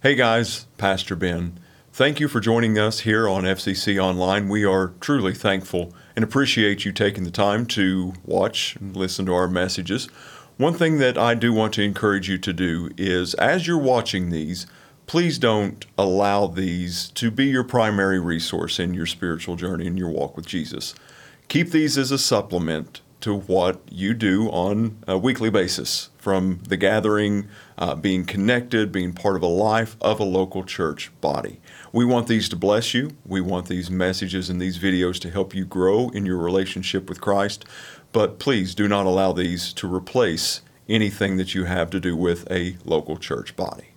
Hey guys, Pastor Ben. Thank you for joining us here on FCC Online. We are truly thankful and appreciate you taking the time to watch and listen to our messages. One thing that I do want to encourage you to do is as you're watching these, please don't allow these to be your primary resource in your spiritual journey and your walk with Jesus. Keep these as a supplement to what you do on a weekly basis from the gathering, uh, being connected, being part of a life of a local church body. We want these to bless you. We want these messages and these videos to help you grow in your relationship with Christ. But please do not allow these to replace anything that you have to do with a local church body.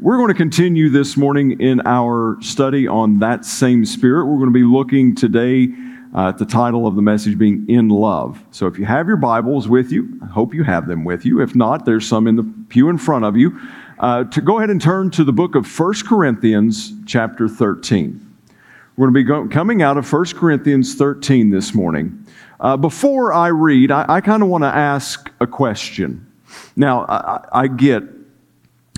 We're going to continue this morning in our study on that same spirit. We're going to be looking today uh, the title of the message being In Love. So if you have your Bibles with you, I hope you have them with you. If not, there's some in the pew in front of you. Uh, to go ahead and turn to the book of 1 Corinthians, chapter 13. We're going to be go- coming out of 1 Corinthians 13 this morning. Uh, before I read, I, I kind of want to ask a question. Now, I, I get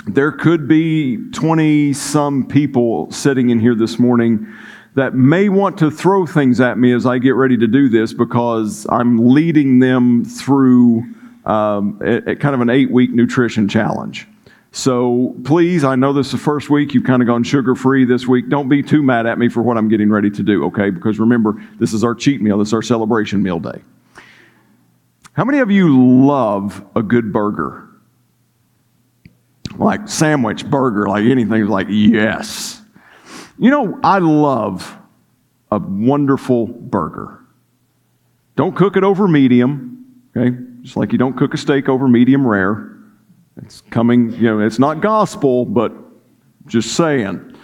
there could be 20 some people sitting in here this morning that may want to throw things at me as I get ready to do this because I'm leading them through um, a, a kind of an eight week nutrition challenge. So please, I know this is the first week. You've kind of gone sugar free this week. Don't be too mad at me for what I'm getting ready to do, okay? Because remember, this is our cheat meal, this is our celebration meal day. How many of you love a good burger? Like sandwich, burger, like anything, like yes. You know, I love a wonderful burger. Don't cook it over medium, okay? Just like you don't cook a steak over medium rare. It's coming, you know, it's not gospel, but just saying.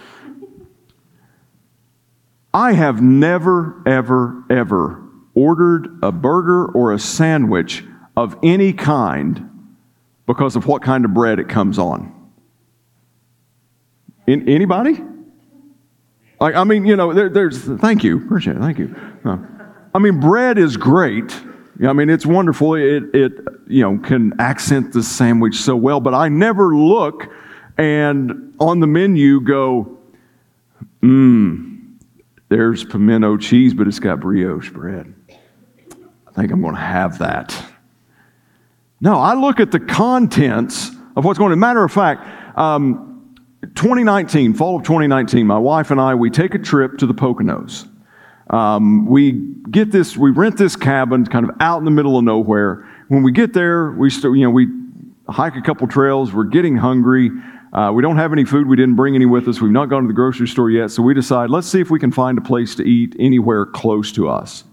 I have never, ever, ever ordered a burger or a sandwich of any kind because of what kind of bread it comes on. In, anybody? Like, I mean, you know, there, there's, thank you, appreciate it, thank you. Uh, I mean, bread is great. I mean, it's wonderful. It, it, you know, can accent the sandwich so well, but I never look and on the menu go, mmm, there's pimento cheese, but it's got brioche bread. I think I'm going to have that. No, I look at the contents of what's going on. Matter of fact, um, 2019, fall of 2019, my wife and I, we take a trip to the Poconos. Um, we get this, we rent this cabin kind of out in the middle of nowhere. When we get there, we still, you know, we hike a couple trails. We're getting hungry. Uh, we don't have any food. We didn't bring any with us. We've not gone to the grocery store yet. So we decide, let's see if we can find a place to eat anywhere close to us.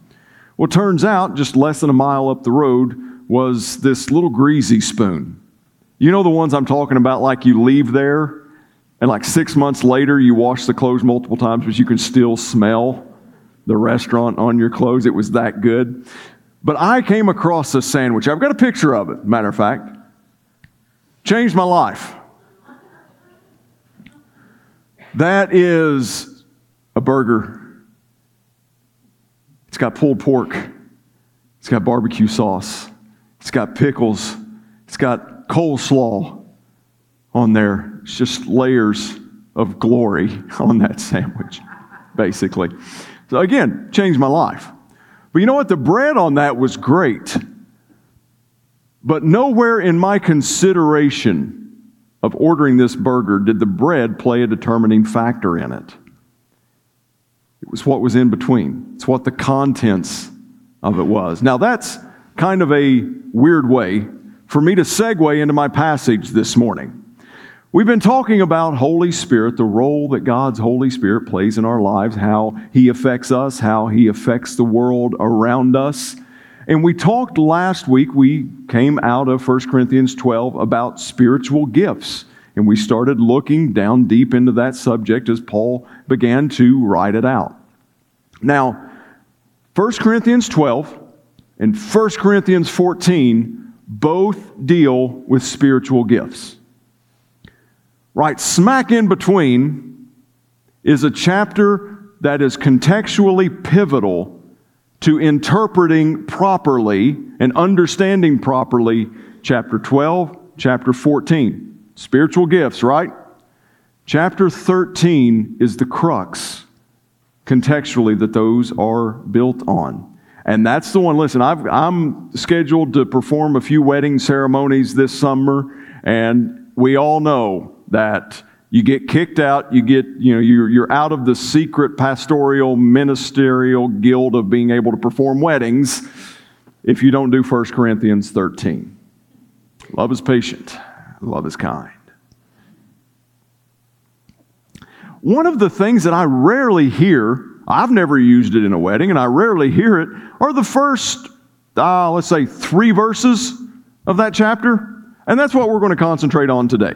Well, turns out, just less than a mile up the road was this little greasy spoon. You know the ones I'm talking about, like you leave there and like six months later, you wash the clothes multiple times, but you can still smell the restaurant on your clothes. It was that good. But I came across a sandwich. I've got a picture of it, matter of fact. Changed my life. That is a burger. It's got pulled pork. It's got barbecue sauce. It's got pickles. It's got coleslaw on there. It's just layers of glory on that sandwich, basically. So again, changed my life. But you know what? The bread on that was great. But nowhere in my consideration of ordering this burger did the bread play a determining factor in it. It was what was in between. It's what the contents of it was. Now, that's kind of a weird way for me to segue into my passage this morning. We've been talking about Holy Spirit, the role that God's Holy Spirit plays in our lives, how He affects us, how He affects the world around us. And we talked last week, we came out of 1 Corinthians 12 about spiritual gifts. And we started looking down deep into that subject as Paul began to write it out. Now, 1 Corinthians 12 and 1 Corinthians 14 both deal with spiritual gifts. Right smack in between is a chapter that is contextually pivotal to interpreting properly and understanding properly chapter 12, chapter 14. Spiritual gifts, right? Chapter 13 is the crux, contextually, that those are built on. And that's the one, listen, i am scheduled to perform a few wedding ceremonies this summer, and we all know that you get kicked out, you get, you know, you're, you're out of the secret pastoral ministerial guild of being able to perform weddings if you don't do 1 Corinthians 13. Love is patient, love is kind. One of the things that I rarely hear, I've never used it in a wedding, and I rarely hear it, are the first, uh, let's say, three verses of that chapter. And that's what we're going to concentrate on today.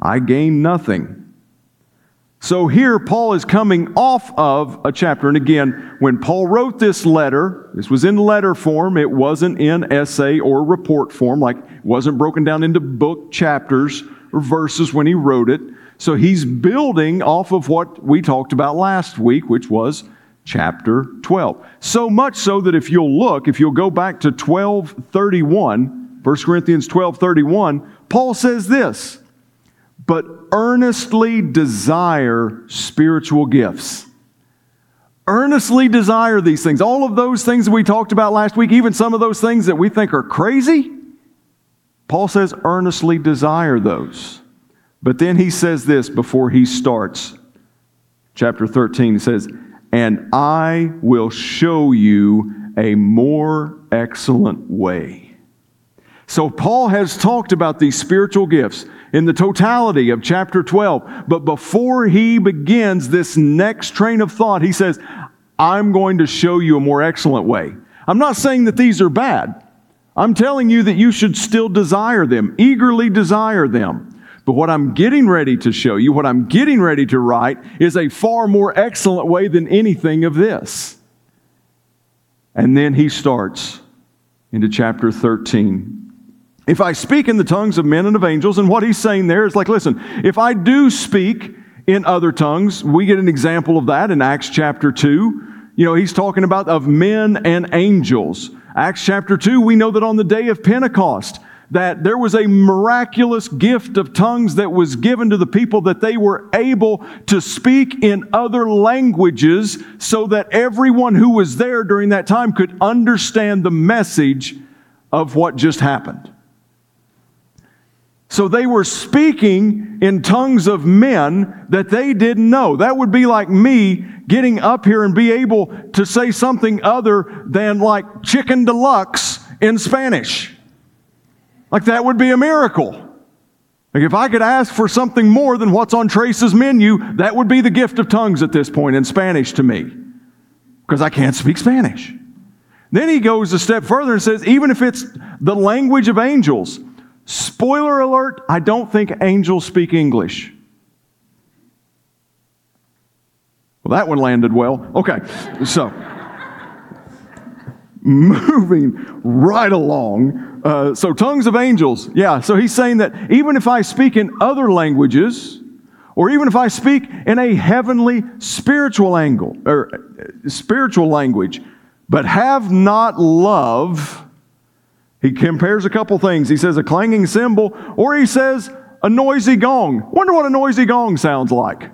I gain nothing. So here, Paul is coming off of a chapter. And again, when Paul wrote this letter, this was in letter form, it wasn't in essay or report form, like it wasn't broken down into book chapters or verses when he wrote it. So he's building off of what we talked about last week, which was chapter 12. So much so that if you'll look, if you'll go back to 1231, 1 Corinthians 1231, Paul says this but earnestly desire spiritual gifts. Earnestly desire these things. All of those things that we talked about last week, even some of those things that we think are crazy, Paul says, earnestly desire those. But then he says this before he starts chapter 13. He says, And I will show you a more excellent way. So Paul has talked about these spiritual gifts in the totality of chapter 12. But before he begins this next train of thought, he says, I'm going to show you a more excellent way. I'm not saying that these are bad. I'm telling you that you should still desire them, eagerly desire them. But what I'm getting ready to show you, what I'm getting ready to write, is a far more excellent way than anything of this. And then he starts into chapter 13 if I speak in the tongues of men and of angels, and what he's saying there is like, listen, if I do speak in other tongues, we get an example of that in Acts chapter 2. You know, he's talking about of men and angels. Acts chapter 2, we know that on the day of Pentecost, that there was a miraculous gift of tongues that was given to the people that they were able to speak in other languages so that everyone who was there during that time could understand the message of what just happened. So they were speaking in tongues of men that they didn't know. That would be like me getting up here and be able to say something other than like chicken deluxe in Spanish. Like that would be a miracle. Like if I could ask for something more than what's on Trace's menu, that would be the gift of tongues at this point in Spanish to me. Because I can't speak Spanish. Then he goes a step further and says, even if it's the language of angels, Spoiler alert, I don't think angels speak English. Well, that one landed well. Okay, so moving right along. Uh, so, tongues of angels. Yeah, so he's saying that even if I speak in other languages, or even if I speak in a heavenly spiritual angle or uh, spiritual language, but have not love, he compares a couple things. He says a clanging cymbal, or he says a noisy gong. Wonder what a noisy gong sounds like.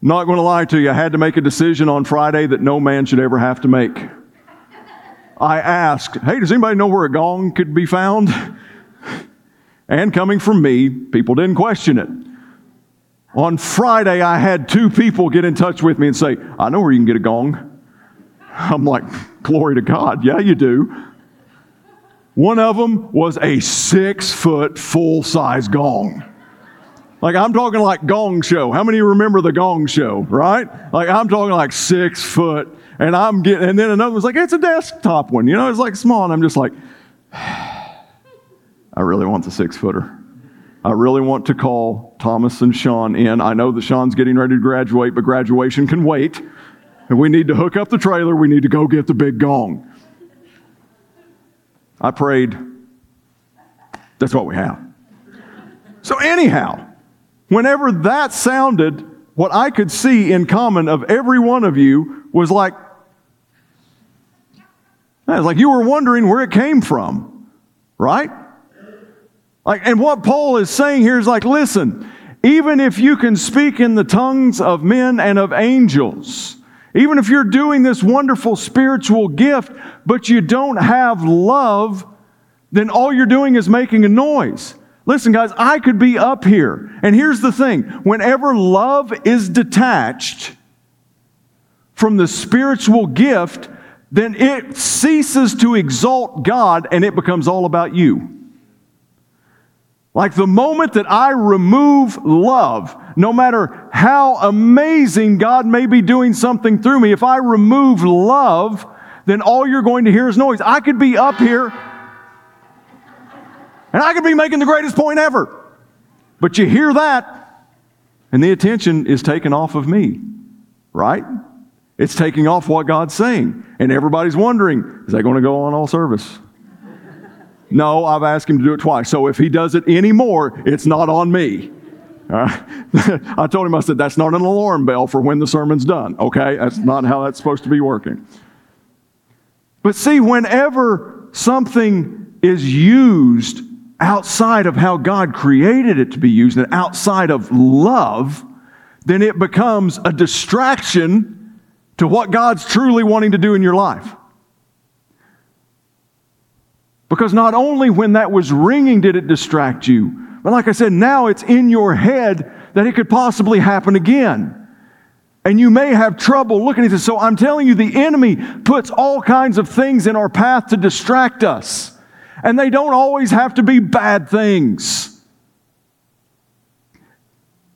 Not going to lie to you, I had to make a decision on Friday that no man should ever have to make. I asked, hey, does anybody know where a gong could be found? And coming from me, people didn't question it. On Friday, I had two people get in touch with me and say, I know where you can get a gong. I'm like, glory to God. Yeah, you do. One of them was a six foot full size gong. Like I'm talking like gong show. How many remember the gong show, right? Like I'm talking like six foot. And I'm getting, and then another was like, it's a desktop one. You know, it's like small. And I'm just like, I really want the six footer. I really want to call Thomas and Sean in. I know that Sean's getting ready to graduate, but graduation can wait. And we need to hook up the trailer. We need to go get the big gong. I prayed. That's what we have. So, anyhow, whenever that sounded, what I could see in common of every one of you was like, it's like you were wondering where it came from, right? Like, and what Paul is saying here is like, listen, even if you can speak in the tongues of men and of angels, even if you're doing this wonderful spiritual gift, but you don't have love, then all you're doing is making a noise. Listen, guys, I could be up here. And here's the thing whenever love is detached from the spiritual gift, then it ceases to exalt God and it becomes all about you. Like the moment that I remove love, no matter how amazing God may be doing something through me, if I remove love, then all you're going to hear is noise. I could be up here and I could be making the greatest point ever. But you hear that, and the attention is taken off of me, right? It's taking off what God's saying. And everybody's wondering, is that going to go on all service? No, I've asked him to do it twice. So if he does it anymore, it's not on me. I told him, I said, that's not an alarm bell for when the sermon's done, okay? That's not how that's supposed to be working. But see, whenever something is used outside of how God created it to be used and outside of love, then it becomes a distraction to what God's truly wanting to do in your life. Because not only when that was ringing did it distract you, but like I said, now it's in your head that it could possibly happen again. And you may have trouble looking at this. So I'm telling you, the enemy puts all kinds of things in our path to distract us. And they don't always have to be bad things.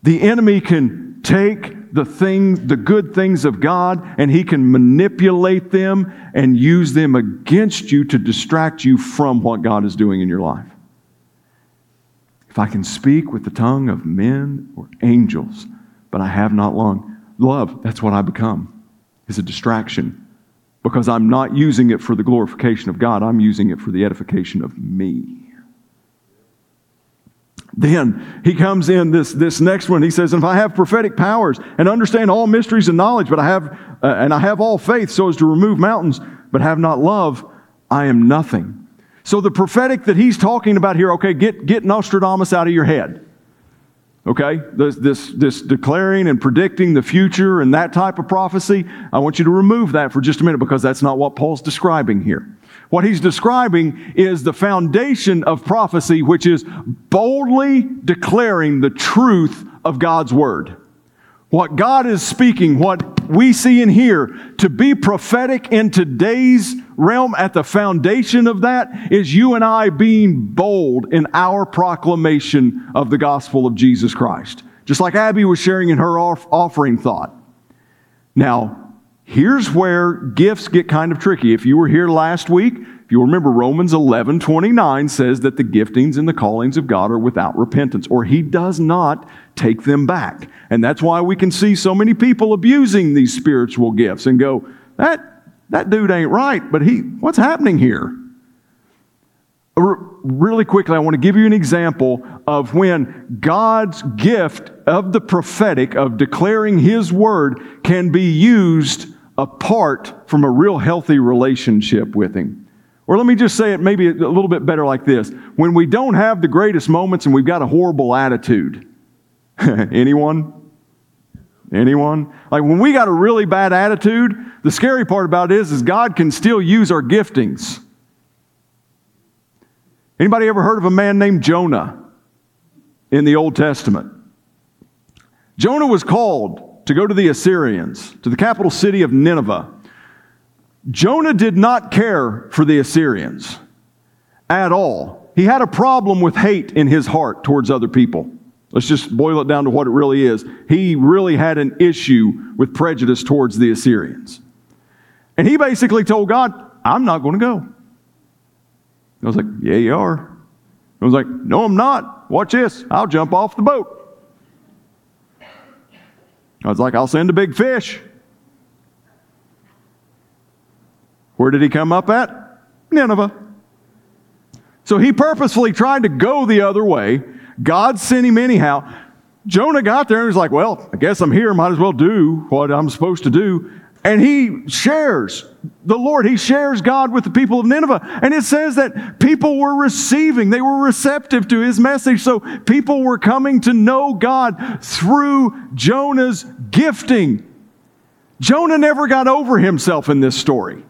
The enemy can take the things, the good things of God, and he can manipulate them and use them against you to distract you from what God is doing in your life. If I can speak with the tongue of men or angels, but I have not long love, that's what I become. Is a distraction because I'm not using it for the glorification of God, I'm using it for the edification of me. Then he comes in this, this next one. He says, If I have prophetic powers and understand all mysteries and knowledge, but I have, uh, and I have all faith so as to remove mountains, but have not love, I am nothing. So the prophetic that he's talking about here, okay, get, get Nostradamus out of your head. Okay? This, this, this declaring and predicting the future and that type of prophecy, I want you to remove that for just a minute because that's not what Paul's describing here. What he's describing is the foundation of prophecy, which is boldly declaring the truth of God's word. What God is speaking, what we see and hear, to be prophetic in today's realm, at the foundation of that, is you and I being bold in our proclamation of the gospel of Jesus Christ. Just like Abby was sharing in her offering thought. Now, here's where gifts get kind of tricky. If you were here last week, if you remember Romans 11 29 says that the giftings and the callings of God are without repentance, or He does not take them back. And that's why we can see so many people abusing these spiritual gifts and go, that, that dude ain't right, but he, what's happening here? Uh, really quickly, I want to give you an example of when God's gift of the prophetic, of declaring His word, can be used apart from a real healthy relationship with Him. Or let me just say it maybe a little bit better like this. When we don't have the greatest moments and we've got a horrible attitude. Anyone? Anyone? Like when we got a really bad attitude, the scary part about it is, is God can still use our giftings. Anybody ever heard of a man named Jonah in the Old Testament? Jonah was called to go to the Assyrians, to the capital city of Nineveh. Jonah did not care for the Assyrians at all. He had a problem with hate in his heart towards other people. Let's just boil it down to what it really is. He really had an issue with prejudice towards the Assyrians. And he basically told God, I'm not going to go. I was like, Yeah, you are. I was like, No, I'm not. Watch this. I'll jump off the boat. Was like, I'll send a big fish. Where did he come up at? Nineveh. So he purposefully tried to go the other way. God sent him anyhow. Jonah got there and was like, Well, I guess I'm here. Might as well do what I'm supposed to do. And he shares the Lord. He shares God with the people of Nineveh. And it says that people were receiving, they were receptive to his message. So people were coming to know God through Jonah's gifting. Jonah never got over himself in this story.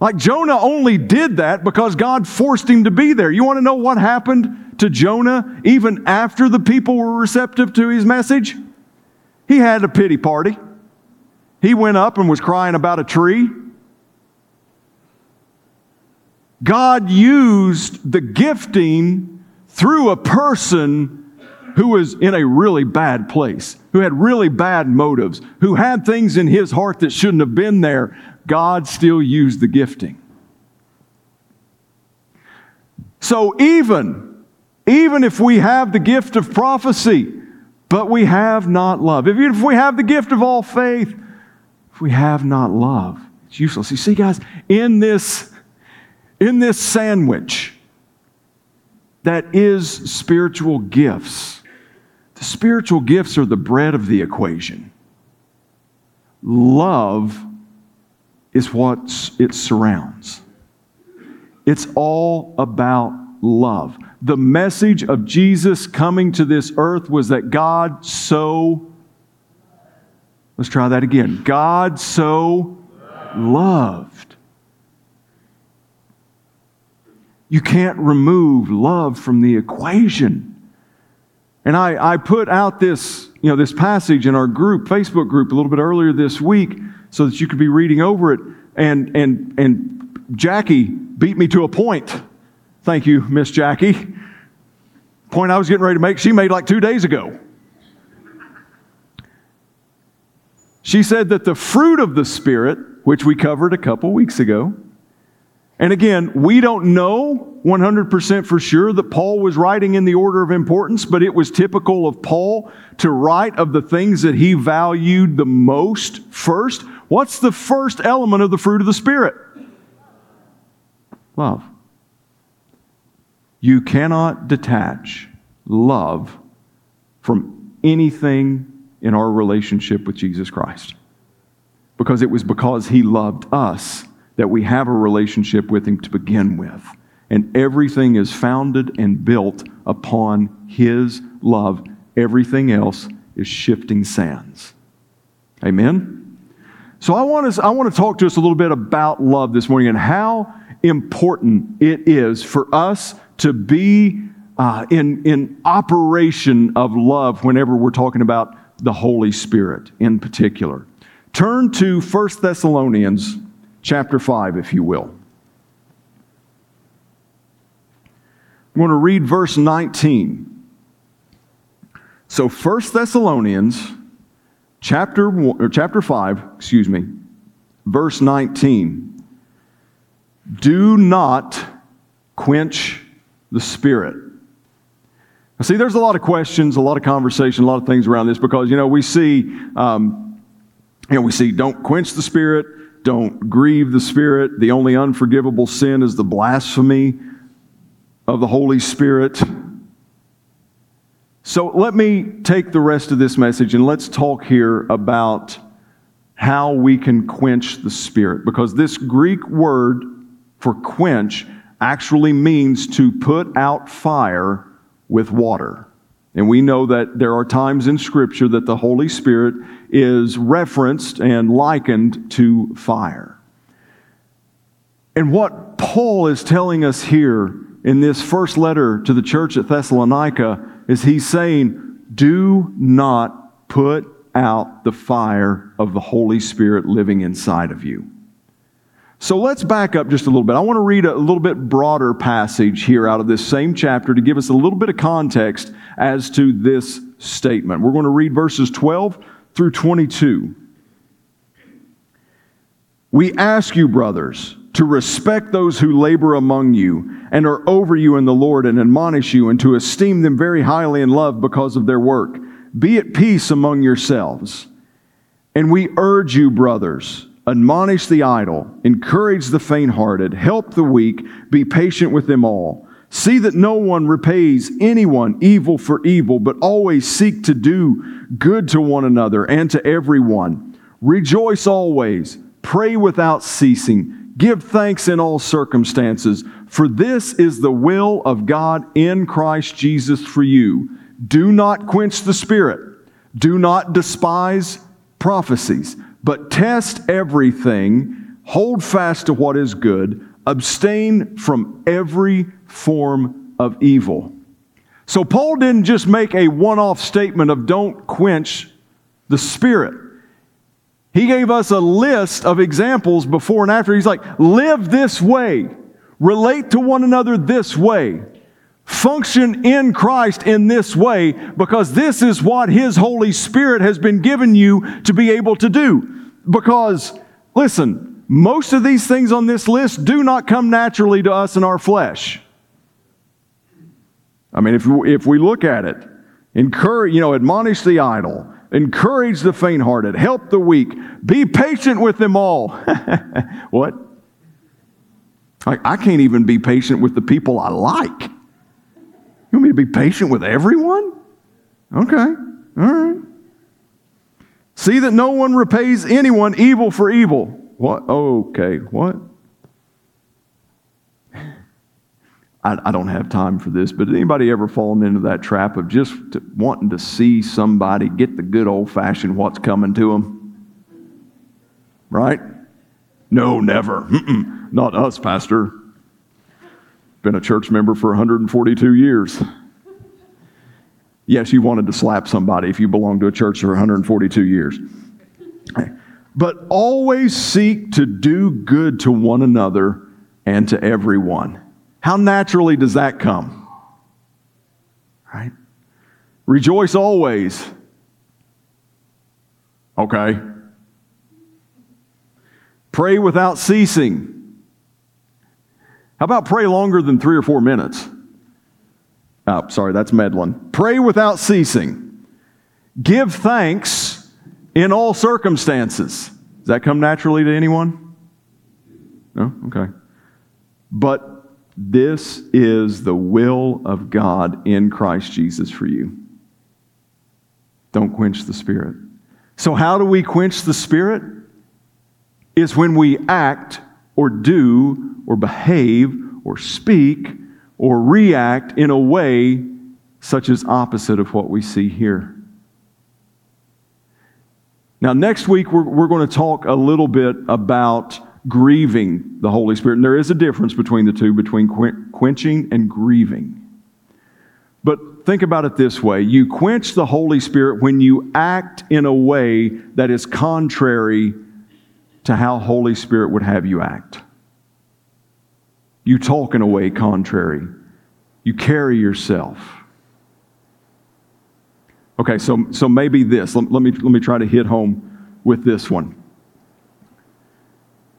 Like Jonah only did that because God forced him to be there. You want to know what happened to Jonah even after the people were receptive to his message? He had a pity party. He went up and was crying about a tree. God used the gifting through a person who was in a really bad place, who had really bad motives, who had things in his heart that shouldn't have been there. God still used the gifting. So even, even if we have the gift of prophecy, but we have not love, if we have the gift of all faith, if we have not love, it's useless. You see, guys, in this, in this sandwich that is spiritual gifts, the spiritual gifts are the bread of the equation. Love is what it surrounds. It's all about love. The message of Jesus coming to this earth was that God so Let's try that again. God so loved. You can't remove love from the equation. And I, I put out this, you know, this passage in our group, Facebook group, a little bit earlier this week so that you could be reading over it. And, and, and Jackie beat me to a point. Thank you, Miss Jackie. Point I was getting ready to make, she made like two days ago. She said that the fruit of the Spirit, which we covered a couple weeks ago, and again, we don't know 100% for sure that Paul was writing in the order of importance, but it was typical of Paul to write of the things that he valued the most first. What's the first element of the fruit of the Spirit? Love. You cannot detach love from anything in our relationship with Jesus Christ. Because it was because He loved us that we have a relationship with Him to begin with. And everything is founded and built upon His love. Everything else is shifting sands. Amen? So I want, to, I want to talk to us a little bit about love this morning and how important it is for us to be uh, in, in operation of love whenever we're talking about the Holy Spirit in particular. Turn to 1 Thessalonians chapter 5, if you will. I'm going to read verse 19. So 1 Thessalonians chapter, or chapter 5, excuse me, verse 19. Do not quench the Spirit. See, there's a lot of questions, a lot of conversation, a lot of things around this because, you know, we see, um, you know, we see don't quench the Spirit, don't grieve the Spirit. The only unforgivable sin is the blasphemy of the Holy Spirit. So let me take the rest of this message and let's talk here about how we can quench the Spirit. Because this Greek word for quench actually means to put out fire with water. And we know that there are times in Scripture that the Holy Spirit is referenced and likened to fire. And what Paul is telling us here in this first letter to the church at Thessalonica is he's saying, Do not put out the fire of the Holy Spirit living inside of you. So let's back up just a little bit. I want to read a little bit broader passage here out of this same chapter to give us a little bit of context as to this statement. We're going to read verses 12 through 22. We ask you, brothers, to respect those who labor among you and are over you in the Lord and admonish you, and to esteem them very highly in love because of their work. Be at peace among yourselves. And we urge you, brothers, admonish the idle, encourage the faint hearted, help the weak, be patient with them all. See that no one repays anyone evil for evil, but always seek to do good to one another and to everyone. Rejoice always, pray without ceasing, give thanks in all circumstances, for this is the will of God in Christ Jesus for you. Do not quench the Spirit, do not despise prophecies, but test everything, hold fast to what is good, abstain from every form of evil. So, Paul didn't just make a one off statement of don't quench the Spirit. He gave us a list of examples before and after. He's like, live this way, relate to one another this way, function in Christ in this way, because this is what His Holy Spirit has been given you to be able to do. Because, listen, most of these things on this list do not come naturally to us in our flesh. I mean, if, if we look at it, encourage, you know, admonish the idle, encourage the faint hearted, help the weak, be patient with them all. what? I, I can't even be patient with the people I like. You want me to be patient with everyone? Okay, all right. See that no one repays anyone evil for evil. What? Okay, what? I, I don't have time for this, but anybody ever fallen into that trap of just to, wanting to see somebody get the good old fashioned what's coming to them? Right? No, never. Mm-mm. Not us, Pastor. Been a church member for 142 years. Yes, you wanted to slap somebody if you belonged to a church for 142 years. But always seek to do good to one another and to everyone. How naturally does that come? Right? Rejoice always. Okay. Pray without ceasing. How about pray longer than three or four minutes? Oh, sorry, that's meddling. Pray without ceasing. Give thanks in all circumstances. Does that come naturally to anyone? No? Okay. But this is the will of God in Christ Jesus for you. Don't quench the Spirit. So, how do we quench the Spirit? Is when we act or do or behave or speak or react in a way such as opposite of what we see here. Now, next week, we're, we're going to talk a little bit about grieving the Holy Spirit. And there is a difference between the two, between quenching and grieving. But think about it this way you quench the Holy Spirit when you act in a way that is contrary to how Holy Spirit would have you act. You talk in a way contrary. You carry yourself. Okay, so, so maybe this. Let, let, me, let me try to hit home with this one.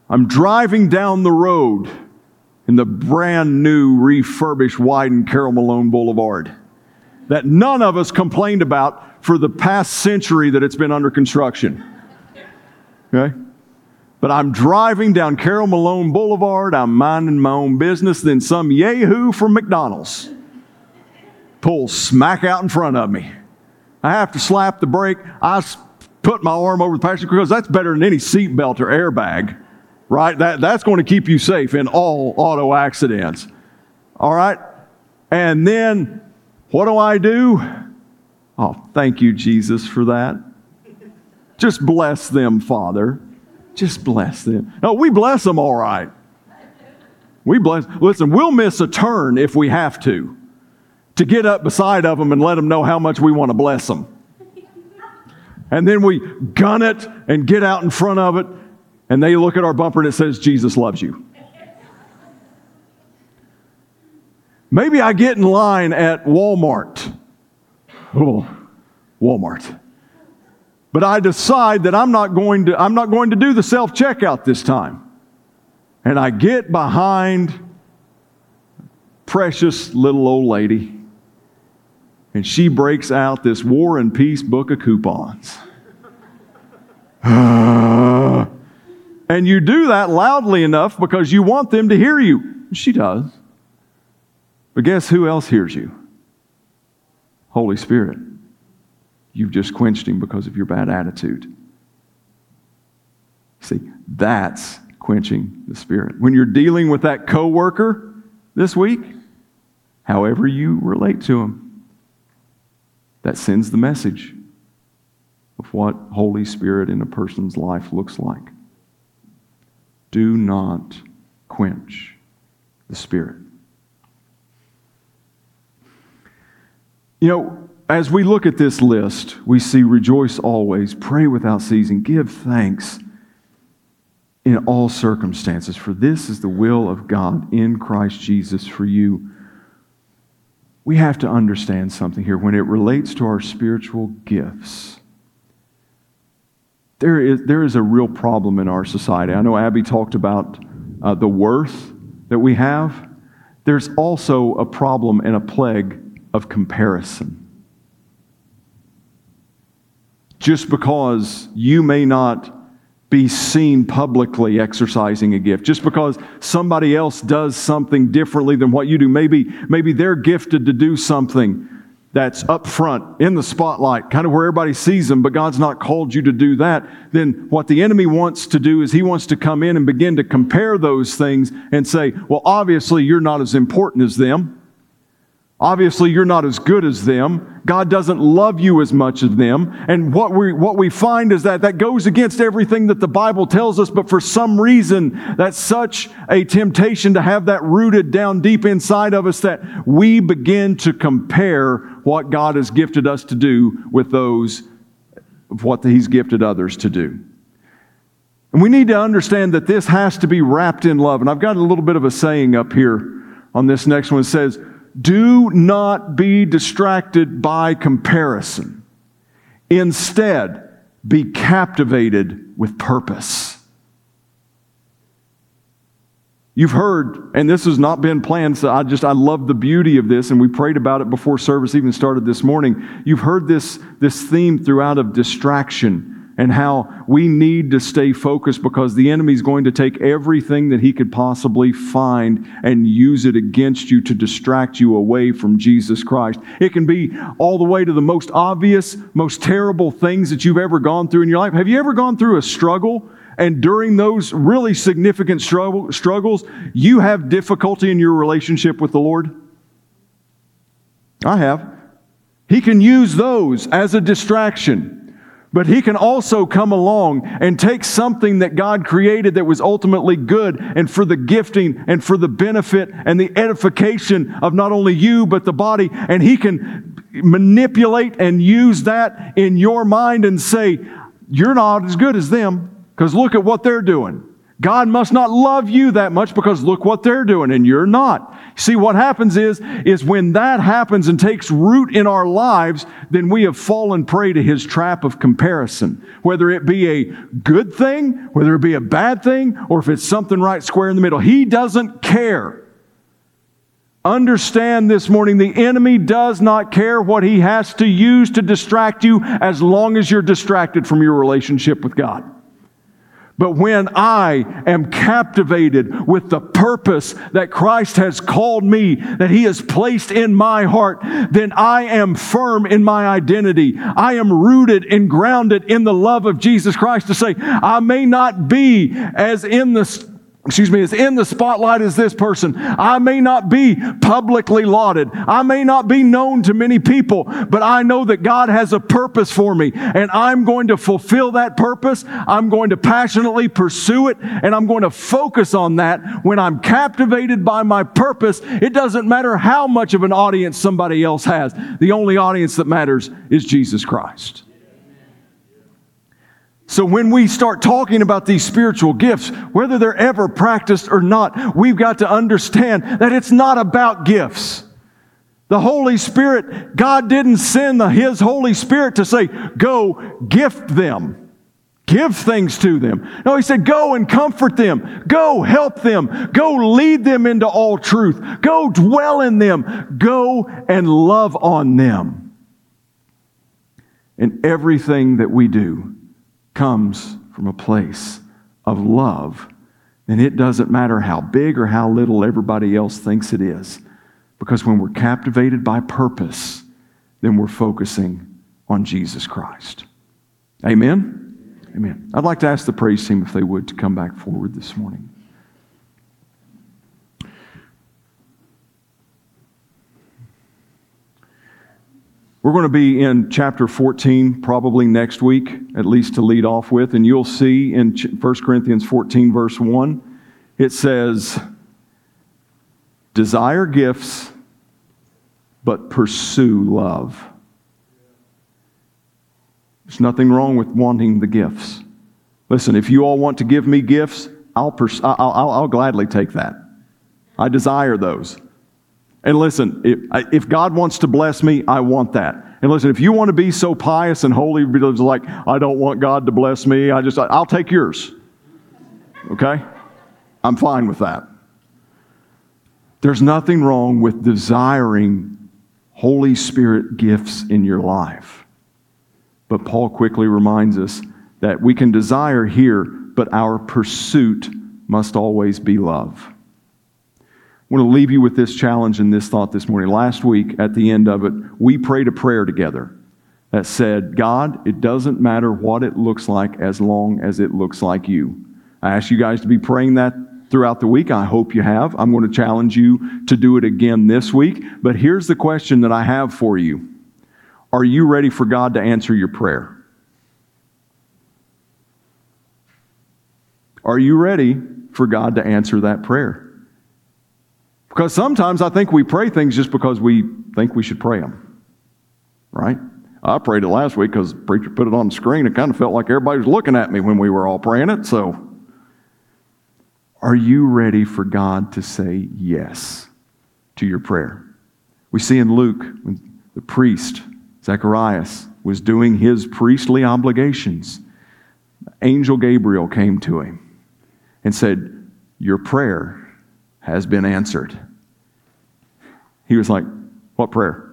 I'm driving down the road in the brand new, refurbished, widened Carol Malone Boulevard that none of us complained about for the past century that it's been under construction. Okay? But I'm driving down Carol Malone Boulevard, I'm minding my own business, then some yahoo from McDonald's pulls smack out in front of me. I have to slap the brake. I put my arm over the passenger because that's better than any seatbelt or airbag, right? That, that's going to keep you safe in all auto accidents. All right? And then what do I do? Oh, thank you, Jesus, for that. Just bless them, Father. Just bless them. No, we bless them all right. We bless. Listen, we'll miss a turn if we have to, to get up beside of them and let them know how much we want to bless them. And then we gun it and get out in front of it and they look at our bumper and it says, Jesus loves you. Maybe I get in line at Walmart. Oh, Walmart. But I decide that I'm not going to, I'm not going to do the self checkout this time. And I get behind precious little old lady, and she breaks out this War and Peace book of coupons. and you do that loudly enough because you want them to hear you. She does. But guess who else hears you? Holy Spirit. You've just quenched him because of your bad attitude. See, that's quenching the Spirit. When you're dealing with that coworker this week, however you relate to him, that sends the message of what Holy Spirit in a person's life looks like. Do not quench the Spirit. You know, as we look at this list, we see rejoice always, pray without ceasing, give thanks in all circumstances, for this is the will of God in Christ Jesus for you. We have to understand something here when it relates to our spiritual gifts. There is, there is a real problem in our society. I know Abby talked about uh, the worth that we have. There's also a problem and a plague of comparison. Just because you may not be seen publicly exercising a gift just because somebody else does something differently than what you do maybe maybe they're gifted to do something that's up front in the spotlight kind of where everybody sees them but god's not called you to do that then what the enemy wants to do is he wants to come in and begin to compare those things and say well obviously you're not as important as them Obviously, you're not as good as them. God doesn't love you as much as them. And what we, what we find is that that goes against everything that the Bible tells us, but for some reason, that's such a temptation to have that rooted down deep inside of us that we begin to compare what God has gifted us to do with those of what He's gifted others to do. And we need to understand that this has to be wrapped in love. And I've got a little bit of a saying up here on this next one. It says, do not be distracted by comparison. Instead, be captivated with purpose. You've heard, and this has not been planned, so I just, I love the beauty of this, and we prayed about it before service even started this morning. You've heard this, this theme throughout of distraction and how we need to stay focused because the enemy is going to take everything that he could possibly find and use it against you to distract you away from Jesus Christ. It can be all the way to the most obvious, most terrible things that you've ever gone through in your life. Have you ever gone through a struggle? And during those really significant struggle, struggles, you have difficulty in your relationship with the Lord? I have. He can use those as a distraction. But he can also come along and take something that God created that was ultimately good and for the gifting and for the benefit and the edification of not only you, but the body. And he can manipulate and use that in your mind and say, You're not as good as them because look at what they're doing. God must not love you that much because look what they're doing and you're not. See, what happens is, is when that happens and takes root in our lives, then we have fallen prey to his trap of comparison. Whether it be a good thing, whether it be a bad thing, or if it's something right square in the middle. He doesn't care. Understand this morning, the enemy does not care what he has to use to distract you as long as you're distracted from your relationship with God. But when I am captivated with the purpose that Christ has called me, that He has placed in my heart, then I am firm in my identity. I am rooted and grounded in the love of Jesus Christ to say, I may not be as in the excuse me, is in the spotlight as this person. I may not be publicly lauded. I may not be known to many people, but I know that God has a purpose for me and I'm going to fulfill that purpose. I'm going to passionately pursue it and I'm going to focus on that. When I'm captivated by my purpose, it doesn't matter how much of an audience somebody else has. The only audience that matters is Jesus Christ. So when we start talking about these spiritual gifts, whether they're ever practiced or not, we've got to understand that it's not about gifts. The Holy Spirit, God didn't send the, His Holy Spirit to say, go gift them, give things to them. No, He said, go and comfort them, go help them, go lead them into all truth, go dwell in them, go and love on them. And everything that we do, comes from a place of love, then it doesn't matter how big or how little everybody else thinks it is. Because when we're captivated by purpose, then we're focusing on Jesus Christ. Amen? Amen. I'd like to ask the praise team if they would to come back forward this morning. We're going to be in chapter 14 probably next week, at least to lead off with. And you'll see in 1 Corinthians 14, verse 1, it says, Desire gifts, but pursue love. There's nothing wrong with wanting the gifts. Listen, if you all want to give me gifts, I'll, pers- I'll, I'll, I'll gladly take that. I desire those. And listen, if, if God wants to bless me, I want that. And listen, if you want to be so pious and holy, because like, I don't want God to bless me, I just, I'll take yours. Okay? I'm fine with that. There's nothing wrong with desiring Holy Spirit gifts in your life. But Paul quickly reminds us that we can desire here, but our pursuit must always be love. I want to leave you with this challenge and this thought this morning. Last week, at the end of it, we prayed a prayer together that said, God, it doesn't matter what it looks like as long as it looks like you. I ask you guys to be praying that throughout the week. I hope you have. I'm going to challenge you to do it again this week. But here's the question that I have for you Are you ready for God to answer your prayer? Are you ready for God to answer that prayer? Because sometimes I think we pray things just because we think we should pray them. Right? I prayed it last week because the preacher put it on the screen. It kind of felt like everybody was looking at me when we were all praying it. So, are you ready for God to say yes to your prayer? We see in Luke when the priest, Zacharias, was doing his priestly obligations. Angel Gabriel came to him and said, Your prayer has been answered. He was like, What prayer?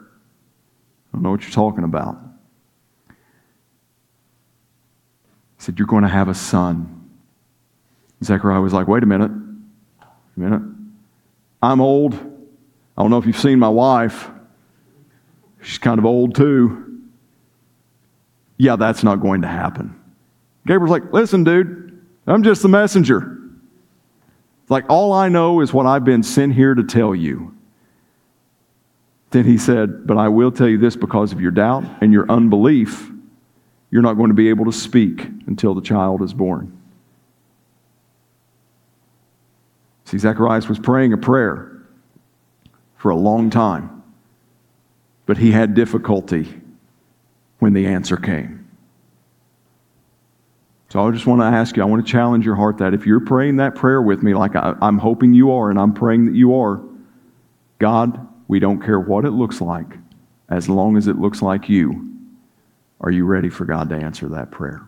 I don't know what you're talking about. He said, You're going to have a son. Zechariah was like, Wait a minute. A minute. I'm old. I don't know if you've seen my wife. She's kind of old too. Yeah, that's not going to happen. Gabriel's like, Listen, dude, I'm just the messenger. Like, all I know is what I've been sent here to tell you. Then he said, But I will tell you this because of your doubt and your unbelief, you're not going to be able to speak until the child is born. See, Zacharias was praying a prayer for a long time, but he had difficulty when the answer came. So I just want to ask you, I want to challenge your heart that if you're praying that prayer with me, like I, am hoping you are, and I'm praying that you are, God, we don't care what it looks like, as long as it looks like you. Are you ready for God to answer that prayer?